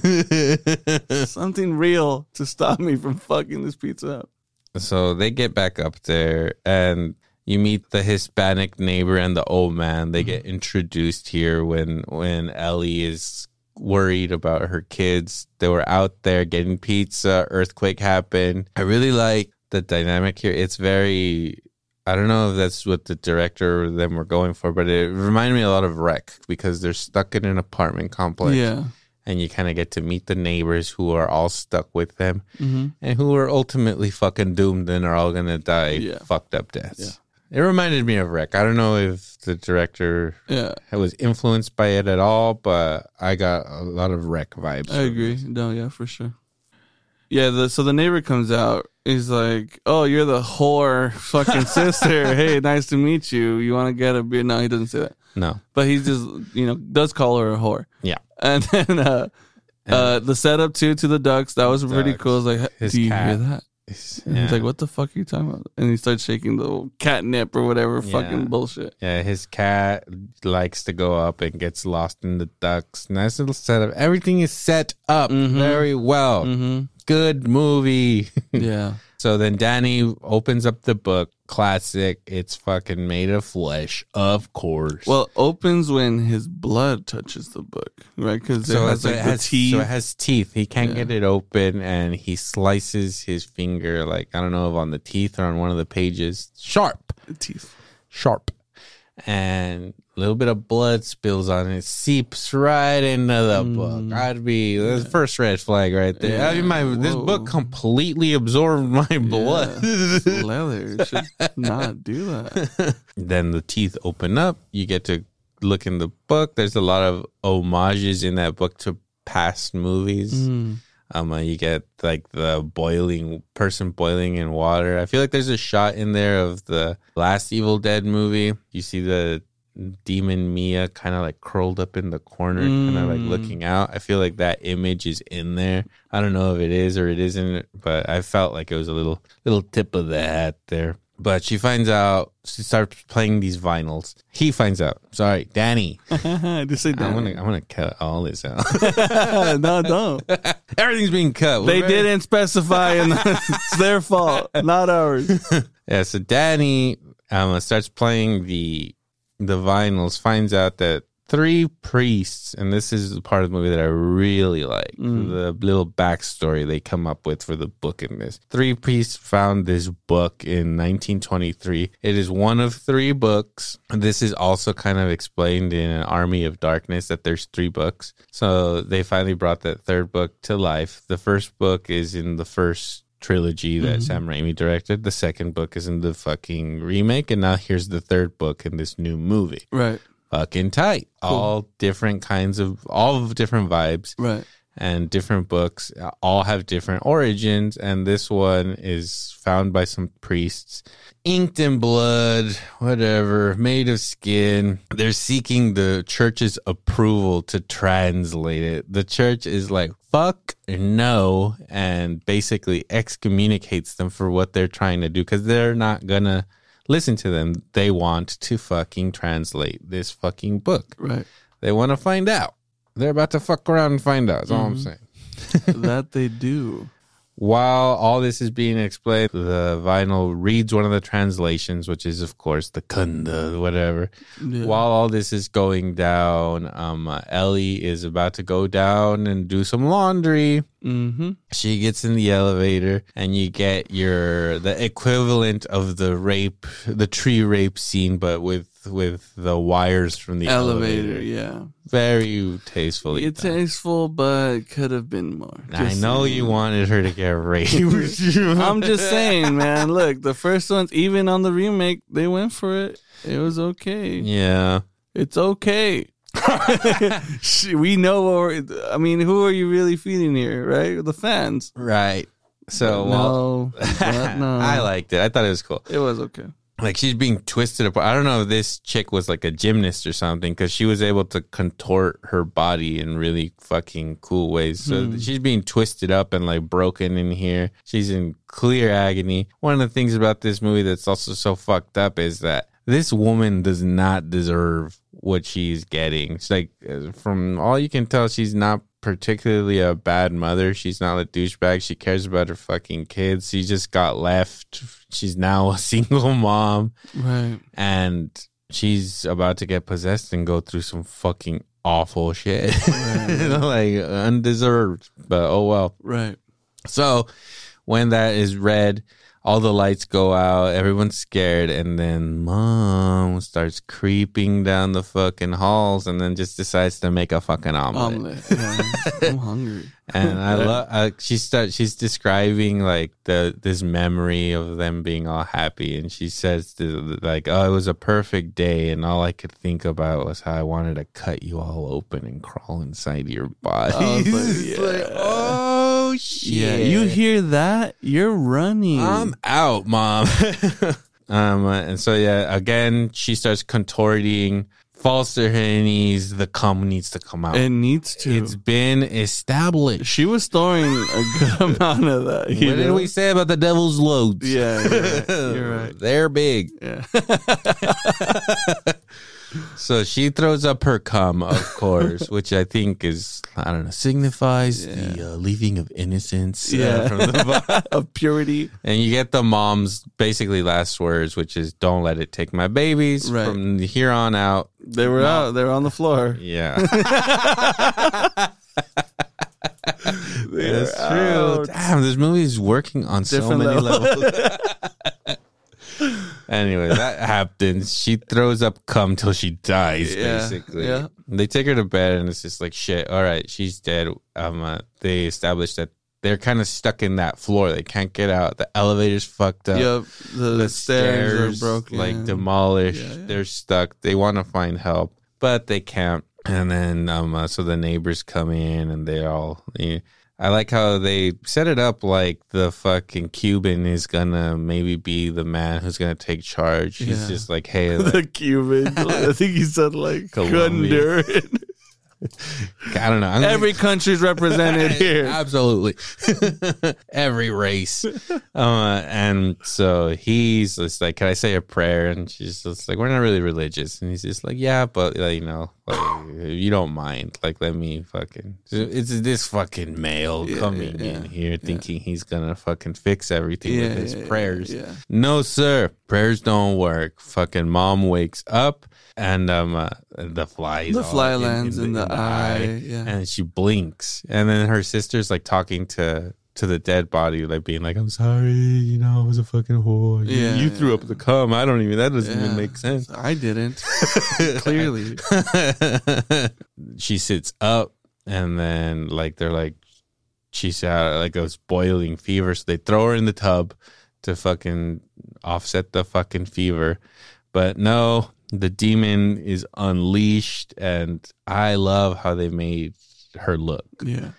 something real to stop me from fucking this pizza up. so they get back up there and you meet the Hispanic neighbor and the old man. They get introduced here when when Ellie is worried about her kids. They were out there getting pizza, earthquake happened. I really like the dynamic here. It's very I don't know if that's what the director or them were going for, but it reminded me a lot of REC because they're stuck in an apartment complex Yeah. and you kind of get to meet the neighbors who are all stuck with them Mm-hmm. and who are ultimately fucking doomed and are all gonna die Yeah. fucked up deaths. It reminded me of REC. I don't know if the director Yeah, was influenced by it at all, but I got a lot of REC vibes. I agree. No, yeah, for sure. Yeah, the, so the neighbor comes out. He's like, "Oh, you're the whore fucking sister. hey, nice to meet you. You want to get a beer?" No, he doesn't say that. No, but he just you know does call her a whore. Yeah. and then uh, uh, the setup too to the ducts that was pretty cool. I was like, do you cat. hear that? And yeah. he's like, what the fuck are you talking about? And he starts shaking the catnip or whatever Yeah. fucking bullshit. yeah, his cat likes to go up and gets lost in the ducts. Nice little setup. Everything is set up Mhm. very well. Mm-hmm. Good movie. Yeah, So then Danny opens up the book. Classic. It's fucking made of flesh, of course. well, opens when his blood touches the book, right? Because it so, has like it the has, teeth. so it has teeth. He can't Yeah. get it open, and he slices his finger, like I don't know if on the teeth or on one of the pages, sharp, teeth. sharp, and a little bit of blood spills on it, seeps right into the book. I'd be the first red flag right there. I Mm. Mean, my this book completely absorbed my blood. It's leather. Should not do that. then the teeth open up. You get to look in the book. There's a lot of homages in that book to past movies. Mm. Um, you get like the boiling person boiling in water. I feel like there's a shot in there of the last Evil Dead movie. You see the demon Mia kind of like curled up in the corner, kind of like Mm. looking out. I feel like that image is in there. I don't know if it is or it isn't, but I felt like it was a little little tip of the hat there. But she finds out. She starts playing these vinyls. He finds out. Sorry, Danny. Just say I'm gonna I'm gonna cut all this out. no, don't. Everything's being cut. They We're didn't specify, and it's their fault, not ours. Yeah, so Danny um, starts playing the the vinyls, finds out that three priests, and this is the part of the movie that I really like, mm. the little backstory they come up with for the book in this. Three priests found this book in 1923. It is one of three books. This is also kind of explained in an Army of Darkness that there's three books. So they finally brought that third book to life. The first book is in the first trilogy that mm-hmm. Sam Raimi directed. The second book is in the fucking remake, and now here's the third book in this new movie. Right, Fucking tight. All different kinds of, all of different vibes right. and different books. Uh, all have different origins, and this one is found by some priests, inked in blood, whatever, made of skin. They're seeking the church's approval to translate it. The church is like, fuck no, and basically excommunicates them for what they're trying to do because they're not gonna listen to them. They want to fucking translate this fucking book. Right. They want to find out. They're about to fuck around and find out. That's all I'm mm-hmm. saying. that they do. While all this is being explained, the vinyl reads one of the translations, which is, of course, the kunda, whatever. Yeah. While all this is going down, um, Ellie is about to go down and do some laundry. Mm-hmm. She gets in the elevator, and you get your the equivalent of the rape, the tree rape scene, but with with the wires from the Elevator, elevator. yeah. Very tastefully. It's done. tasteful, but could have been more. I know saying. you wanted her to get raped. I'm just saying, man. Look, the first ones, even on the remake, they went for it. It was okay. Yeah. It's okay. We know. I mean, who are you really feeding here, right? The fans. Right. So while no, no. I liked it. I thought it was cool. it was okay. Like she's being twisted apart. I don't know if this chick was like a gymnast or something because she was able to contort her body in really fucking cool ways. So she's being twisted up and like broken in here. She's in clear agony. One of the things about this movie that's also so fucked up is that this woman does not deserve what she's getting. It's like uh, from all you can tell, she's not particularly a bad mother. She's not a douchebag. She cares about her fucking kids. She just got left. She's now a single mom Right. and she's about to get possessed and go through some fucking awful shit. like undeserved, but oh well. Right. So when that is read, all the lights go out, everyone's scared, and then mom starts creeping down the fucking halls and then just decides to make a fucking omelet. Omelet. Yeah. I'm hungry. And I love uh, she start she's describing like the this memory of them being all happy and she says to, like oh it was a perfect day and all I could think about was how I wanted to cut you all open and crawl inside your body. Like, It's like, yeah. Oh shit. Yeah. You hear that? You're running. I'm out, mom. um, uh, and so yeah, again, she starts contorting, falls to her knees. The cum needs to come out. it needs to. it's been established. she was throwing a good amount of that. What did we say about the devil's loads? Yeah, you're right. You're right. They're big. Yeah. So she throws up her cum, of course, which I think is I don't know signifies the uh, leaving of innocence. uh, Yeah. from the bo- of purity. and you get the mom's basically last words, which is "Don't let it take my babies." Right. From here on out, They were out. They were on the floor. yeah, that's true. Damn, this movie is working on so many level. levels. Anyway, that happens. She throws up cum till she dies, Yeah, basically. yeah. They take her to bed, and it's just like shit. All right, she's dead. Um, uh, they establish that they're kind of stuck in that floor. They can't get out. The elevator's fucked up. Yep. The, The stairs, stairs, are broken. like demolished. Yeah, yeah. They're stuck. They want to find help, but they can't. And then, um, uh, so the neighbors come in, and they all. They, I like how they set it up like the fucking Cuban is gonna maybe be the man who's gonna take charge. He's Yeah. just like, hey, the Cuban. I think he said like Colombia. I don't know. I'm gonna- Every country's represented here. Absolutely. Every race. Uh, and so he's just like, Can I say a prayer? And she's just like, We're not really religious. And he's just like, Yeah, but like, you know, like, you don't mind, like, let me fucking. It's this fucking male Yeah, coming yeah, in here thinking he's gonna fucking fix everything with his yeah, prayers. Yeah. No, sir. Prayers don't work. Fucking mom wakes up and um uh, the flies. The fly lands in the eye, yeah. and she blinks, and then her sister's like talking to to the dead body, like being like, "I'm sorry, you know, I was a fucking whore. You, Yeah, you threw yeah. up the cum. I don't even. That doesn't Yeah. even make sense." I didn't. Clearly. she sits up, and then like they're like, she's out like a boiling fever, so they throw her in the tub to fucking offset the fucking fever. But no, the demon is unleashed, and I love how they made her look. Yeah.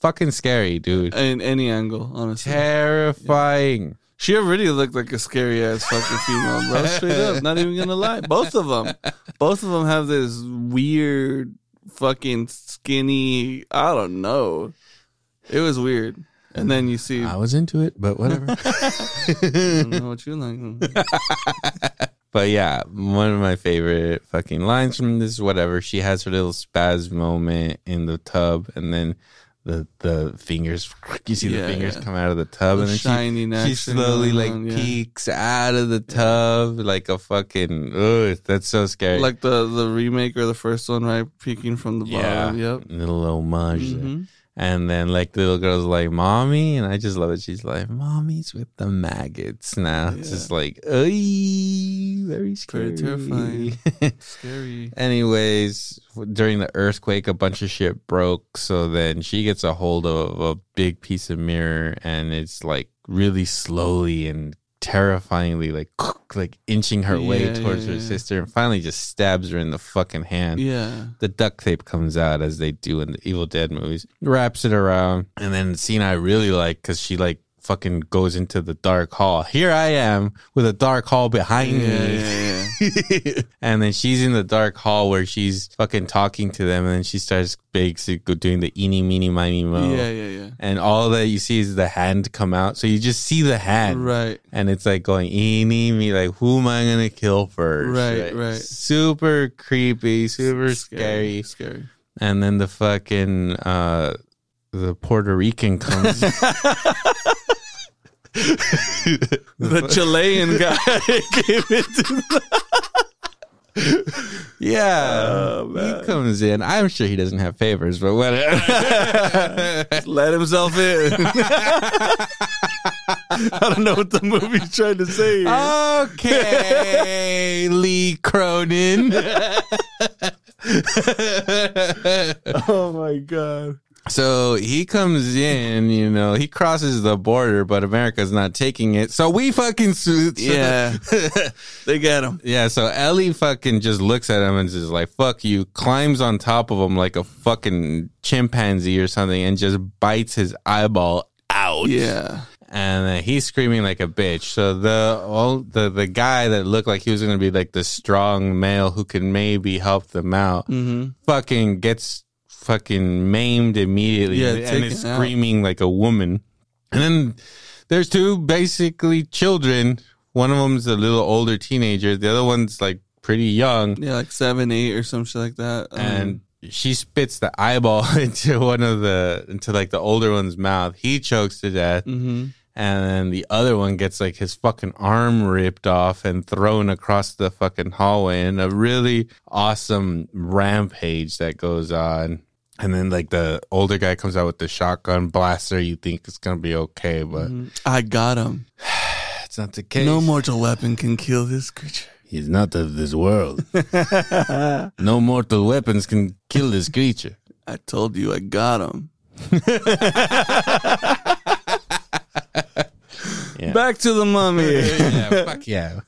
Fucking scary, dude. In any angle, honestly. Terrifying. She already looked like a scary ass fucking female, bro. Straight up. Not even gonna lie. Both of them. Both of them have this weird fucking skinny. I don't know. It was weird. And then you see. I was into it, but whatever. I don't know what you like. But yeah, one of my favorite fucking lines from this, whatever. She has her little spaz moment in the tub, and then the the fingers, you see Yeah, the fingers yeah. come out of the tub, The and then she, she slowly like on, yeah. peeks out of the tub like a fucking. Ugh, that's so scary. Like the the remake or the first one, right? Peeking from the yeah, bottom. Yep. little homage. there. Mm-hmm. And then like the little girl's like, "Mommy," and I just love it. She's like, "Mommy's with the maggots now." It's just like, "Ay, very scary, Very terrifying. Scary. Anyways, during the earthquake, a bunch of shit broke. So then she gets a hold of a big piece of mirror, and it's like really slowly and terrifyingly, like like inching her way towards yeah, her yeah. sister, and finally just stabs her in the fucking hand Yeah. the duct tape comes out as they do in the Evil Dead movies, wraps it around, and then the scene I really like because she like fucking goes into the dark hall. Here I am with a dark hall behind Yeah, me. yeah, and then she's in the dark hall where she's fucking talking to them, and then she starts basically doing the eeny, meeny, miny, mo. yeah, yeah, yeah. And all that you see is the hand come out. So you just see the hand. Right. And it's like going, eeny, me, like, who am I going to kill first? Right, right. Super creepy, super scary. Scary. And then the fucking, uh, the Puerto Rican comes. The Chilean guy came into yeah. Oh, he comes in. I'm sure he doesn't have favors, but whatever. let himself in. I don't know what the movie's trying to say. Here. okay, Lee Cronin. oh my god. So he comes in, you know, he crosses the border, but America's not taking it. So we fucking su- Yeah. They get him. yeah. So Ellie fucking just looks at him and is like, "Fuck you!" Climbs on top of him like a fucking chimpanzee or something, and just bites his eyeball out. Yeah. and uh, he's screaming like a bitch. So the all the the guy that looked like he was gonna be like the strong male who could maybe help them out, Mm-hmm. fucking gets fucking maimed immediately Yeah, and is out. screaming like a woman. And then there's two basically children. One of them's a little older teenager. The other one's like pretty young. Yeah, like seven, eight, or some shit like that. Um, And she spits the eyeball into one of the into like the older one's mouth. He chokes to death. hmm and then the other one gets like his fucking arm ripped off and thrown across the fucking hallway and a really awesome rampage that goes on and then like the older guy comes out with the shotgun blaster you think it's gonna be okay but mm, I got him. it's not the case No mortal weapon can kill this creature. he's not of this world no mortal weapons can kill this creature I told you I got him. Yeah. Back to the mummy. yeah, fuck yeah.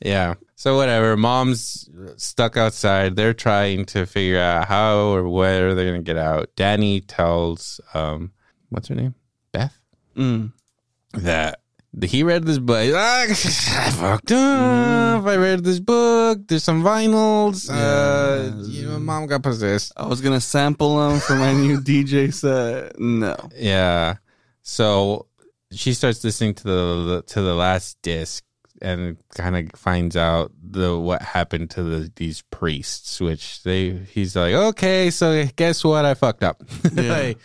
Yeah. So whatever. Mom's stuck outside. They're trying to figure out how or where they're gonna get out. Danny tells um what's her name? Beth? Mm. That he read this book. "Ah, I fucked up. I read this book. There's some vinyls. Uh, Yeah. you know, mom got possessed. I was gonna sample them for my new DJ set. No. Yeah. So she starts listening to the to the last disc and kind of finds out the what happened to the these priests, which they he's like, okay, so guess what? I fucked up. Yeah. Like,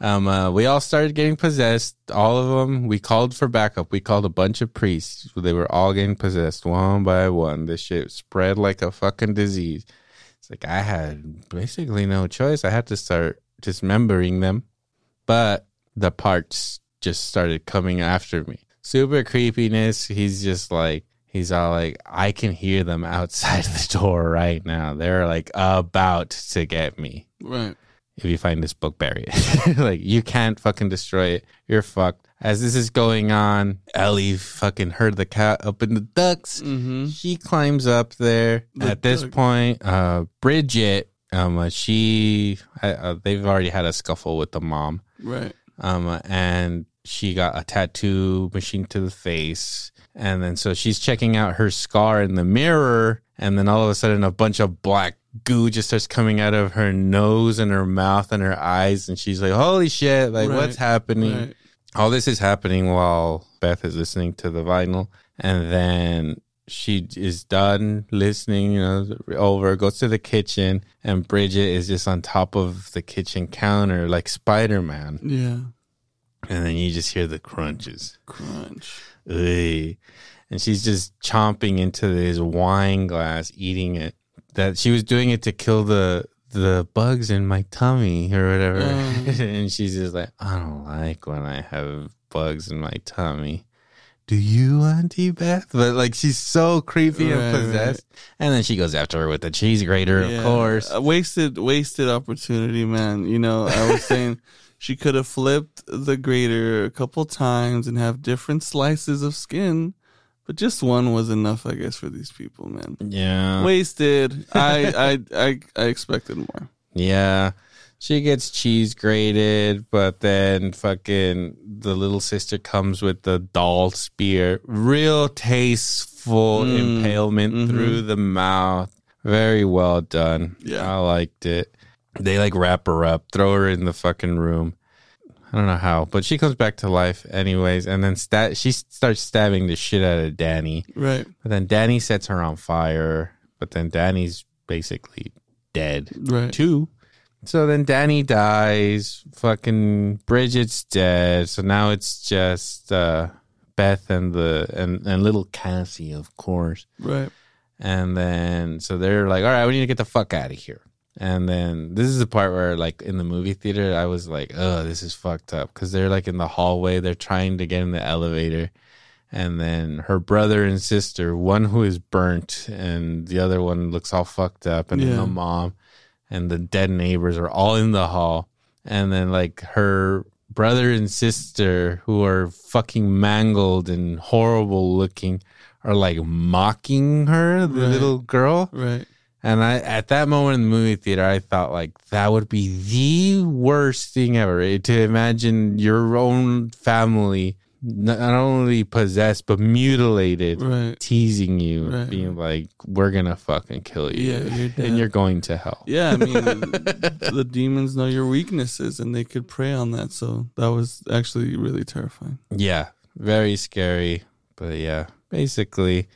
um, uh, we all started getting possessed. All of them. We called for backup. We called a bunch of priests. They were all getting possessed one by one. This shit spread like a fucking disease. It's like I had basically no choice. I had to start dismembering them but the parts just started coming after me. Super creepiness. He's just like, he's all like, I can hear them outside the door right now. They're like about to get me. Right. If you find this book, bury it. like, you can't fucking destroy it. You're fucked. As this is going on, Ellie fucking heard the cat up in the ducts. Mm-hmm. She climbs up there. The At this duck. point, uh, Bridget, um, uh, she, uh, uh, they've already had a scuffle with the mom Right. um, and she got a tattoo machine to the face. And then so she's checking out her scar in the mirror, and then all of a sudden a bunch of black goo just starts coming out of her nose and her mouth and her eyes, and she's like, "Holy shit! Like, Right, what's happening?" Right. All this is happening while Beth is listening to the vinyl, and then she is done listening, you know, over, goes to the kitchen, and Bridget is just on top of the kitchen counter like Spider Man. Yeah. And then you just hear the crunches. Crunch. Ugh. And she's just chomping into this wine glass, eating it. That she was doing it to kill the the bugs in my tummy or whatever. Mm. and she's just like, I don't like when I have bugs in my tummy. Do you, Auntie Beth? But like she's so creepy Right, and possessed. And then she goes after her with the cheese grater, Yeah. of course. A wasted, wasted opportunity, man. You know, I was saying she could have flipped the grater a couple times and have different slices of skin, but just one was enough, I guess, for these people, man. Yeah. Wasted. I, I, I, I expected more. Yeah. She gets cheese grated, but then fucking the little sister comes with the doll spear. Real tasteful Mm, impalement mhm. through the mouth. Very well done. Yeah. I liked it. They like wrap her up, throw her in the fucking room. I don't know how, but she comes back to life anyways, and then sta- she starts stabbing the shit out of Danny. Right. But then Danny sets her on fire. But then Danny's basically dead Right. too. So then Danny dies. Fucking Bridget's dead. So now it's just uh, Beth and the and, and little Cassie, of course. Right. And then so they're like, all right, we need to get the fuck out of here. And then this is the part where, like, in the movie theater, I was like, oh, this is fucked up. Cause they're like in the hallway, they're trying to get in the elevator. And then her brother and sister, one who is burnt and the other one looks all fucked up. And then Yeah. the mom and the dead neighbors are all in the hall. And then, like, her brother and sister, who are fucking mangled and horrible looking, are like mocking her, the Right. little girl. Right. And I, at that moment in the movie theater, I thought like that would be the worst thing ever eh, to imagine your own family not not only possessed but mutilated, Right. teasing you, Right. being like, "We're gonna fucking kill you, Yeah, you're and you're going to hell." Yeah, I mean, the demons know your weaknesses and they could prey on that. So that was actually really terrifying. Yeah, very scary. But yeah, basically.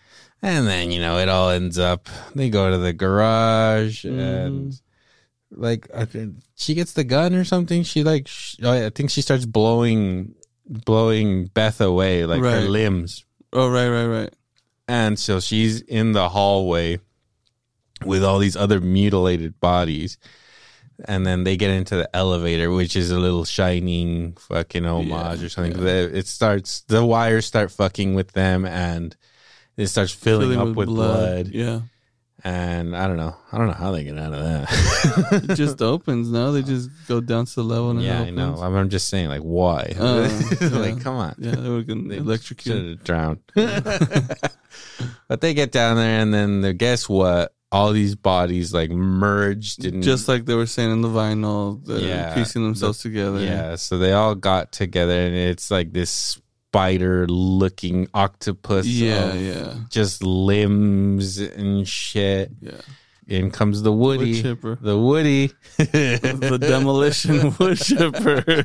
And then, you know, it all ends up they go to the garage mm-hmm. and like I think she gets the gun or something. She like sh- oh, I think she starts blowing blowing Beth away like her limbs. Oh, right, right, right. And so she's in the hallway with all these other mutilated bodies. And then they get into the elevator, which is a little shining fucking homage Yeah, or something. yeah. It starts, the wires start fucking with them and it starts filling, Filling up with, blood. Yeah. And I don't know. I don't know how they get out of that. It just opens, no? They just go down to the level and yeah, I know. I'm, I'm just saying, like, why? Uh, like, yeah. come on. Yeah, they were gonna electrocute. Drowned. but they get down there, and then the, guess what? All these bodies like merged and Just like they were saying in the vinyl, the Yeah, piecing themselves together. yeah. So they all got together, and it's like this spider-looking octopus. Yeah, yeah. Just limbs and shit. Yeah. In comes the Woody. Wood. The Woody. the demolition wood chipper.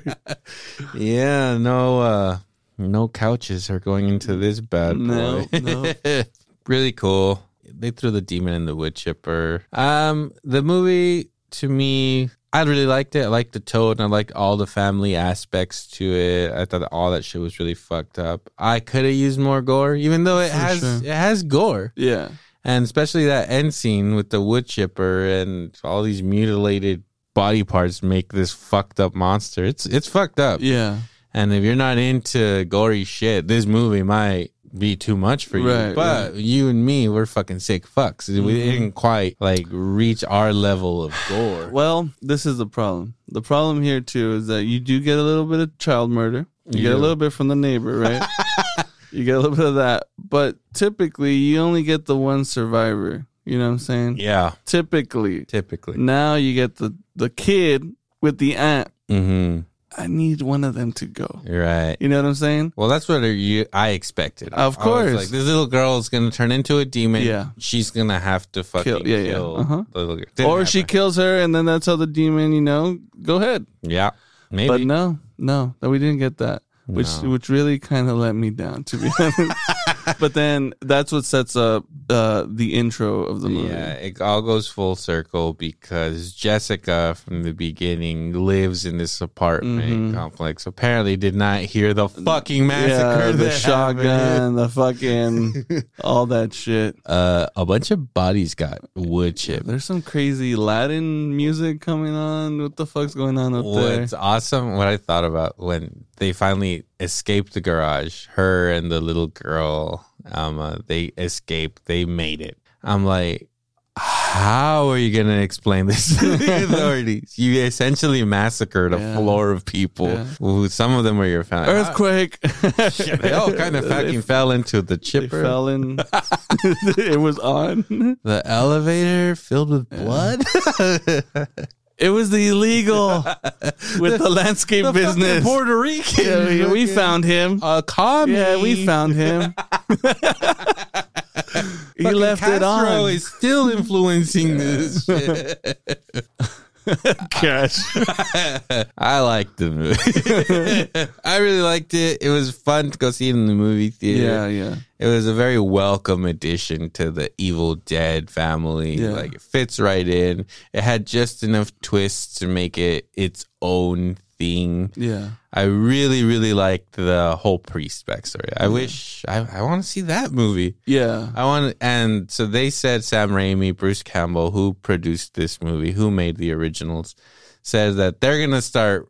Yeah, no uh no couches are going into this bad No, boy. no. really cool. They threw the demon in the wood chipper. Um the movie to me I really liked it. I liked the toad And I liked all the family aspects to it. I thought all that shit was really fucked up. I could have used more gore, even though it For has sure. it has gore, Yeah. and especially that end scene with the wood chipper and all these mutilated body parts make this fucked up monster. It's it's fucked up. Yeah. And if you're not into gory shit, this movie might be too much for you. Right, but you and me, we're fucking sick fucks. We Mhm. didn't quite like reach our level of gore. Well, this is the problem. The problem here too is that you do get a little bit of child murder. You You get a little bit from the neighbor, right? you get a little bit of that. But typically you only get the one survivor. You know what I'm saying? yeah, Typically. typically. Now you get the the kid with the aunt. Mm-hmm. I need one of them to go. Right. You know what I'm saying? Well, that's what you I expected. Of I was course. like this little girl is gonna turn into a demon. Yeah. she's gonna have to fucking Kill- yeah, yeah. Uh-huh. the little girl. Didn't or she kills her and then that's how the demon, you know, go ahead. yeah, maybe. But no, no, no, we didn't get that, which No. which really kind of let me down, to be honest. but then that's what sets up uh, the intro of the movie. Yeah, it all goes full circle because Jessica from the beginning lives in this apartment Mhm. complex. Apparently, did not hear the fucking massacre. Yeah, the shotgun, the fucking, all that shit. Uh, a bunch of bodies got wood chipped. There's some crazy Latin music coming on. What the fuck's going on up there? What's awesome, what I thought about when they finally escaped the garage, her and the little girl, um, uh, they escaped, they made it. I'm like, how are you going to explain this to the authorities? You essentially massacred a Yeah. floor of people. Yeah. Who some of them were your family. Earthquake. They all kind of fucking fell into the chipper. fell in. it was on. the elevator filled with blood. It was the illegal with the, landscape The business. Puerto Rican. Yeah, we, we found him. a commie. yeah, we found him. he left it Castro on. is still influencing this shit. Cash. I liked the movie. I really liked it. It was fun to go see it in the movie theater. Yeah, yeah. It was a very welcome addition to the Evil Dead family. Yeah. Like it fits right in. It had just enough twists to make it its own thing. Yeah. I really, really liked the whole priest backstory. I wish I, I want to see that movie. Yeah. I want, and so they said Sam Raimi, Bruce Campbell, who produced this movie, who made the originals, says that they're gonna start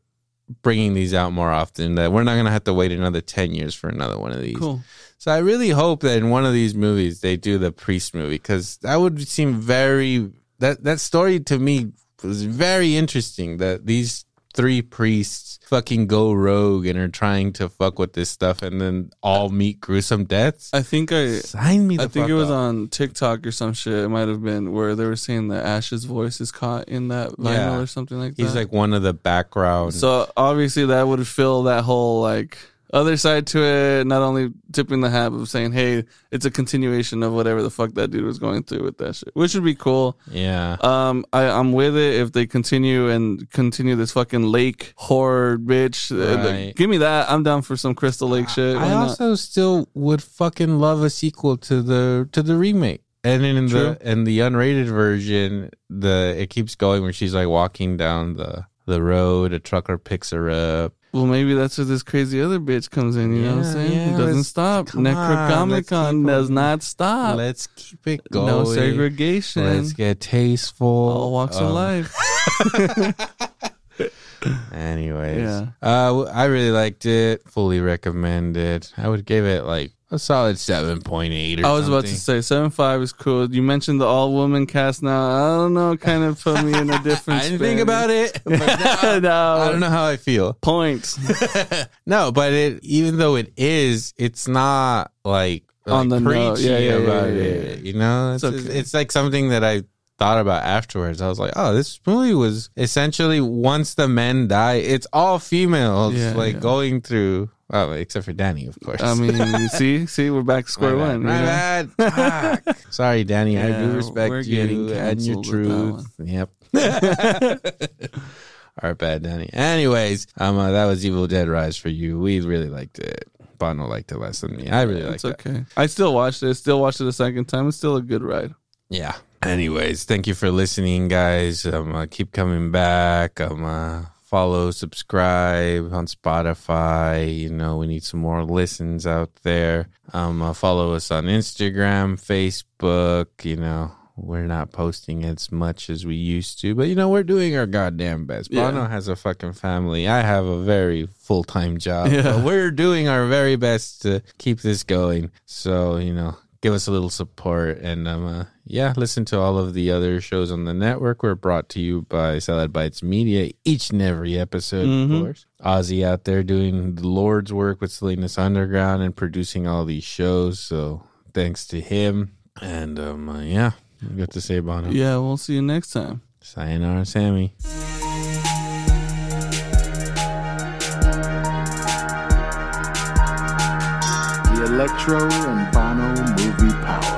bringing these out more often. That we're not gonna have to wait another ten years for another one of these. Cool. So I really hope that in one of these movies they do the priest movie because that would seem very that that story to me was very interesting. That these three priests fucking go rogue and are trying to fuck with this stuff and then all meet gruesome deaths. I think I Sign me the I think it was up. on TikTok or some shit. It might have been where they were saying that Ash's voice is caught in that vinyl Yeah. or something like that. He's like one of the background. so obviously that would fill that whole like other side to it. Not only tipping the hat of saying, "Hey, it's a continuation of whatever the fuck that dude was going through with that shit," which would be cool. yeah. Um, I, I'm with it if they continue and continue this fucking lake horror bitch. Uh, Right. give me that. I'm down for some Crystal Lake shit. Why I not? also still would fucking love a sequel to the to the remake. And in True. the in the unrated version, the it keeps going where she's like walking down the the road, a trucker picks her up. Well, maybe that's where this crazy other bitch comes in. You know what I'm saying? yeah, it doesn't stop. come on, let's Necronomicon does not stop. Let's keep it going. no segregation. Let's get tasteful. All walks of Um, life. Anyways, Yeah. uh, I really liked it. Fully recommend it. I would give it like a solid seven point eight. I was about to say seven five is cool. You mentioned the all woman cast. Now I don't know, kind of put me in a different. I didn't think about it. Now, no, I don't know how I feel. Points. no, but it even though it is, it's not like, On like the preachy Yeah, yeah, yeah, about yeah, it. yeah. You know, it's, It's okay. it's like something that I thought about afterwards. I was like, oh, this movie was essentially once the men die, it's all females Yeah, like yeah. going through. Oh, except for Danny, of course. I mean, see, see, we're back to square my one. bad, my bad. Sorry, Danny. I do respect you and your truth. Yep. Our bad, Danny. Anyways, um, uh, that was Evil Dead Rise for you. We really liked it. Bono liked it less than me. I really liked It's it. okay. I still watched it. Still watched it a second time. It's still a good ride. Yeah. Anyways, thank you for listening, guys. Um, uh, keep coming back. Um, uh, follow, subscribe on Spotify. You know, we need some more listens out there. Um, uh, follow us on Instagram, Facebook. You know, we're not posting as much as we used to, but you know, we're doing our goddamn best. Yeah. Bono has a fucking family. I have a very full time job. Yeah. But we're doing our very best to keep this going. So, you know, give us a little support and um uh, yeah listen to all of the other shows on the network. We're brought to you by salad bites media each and every episode Mhm. of course. Ozzy out there doing the lord's work with salinas underground and producing all these shows. So thanks to him and um uh, yeah good to say bono Yeah, we'll see you next time. sayonara sammy Electro and Bono Movie Power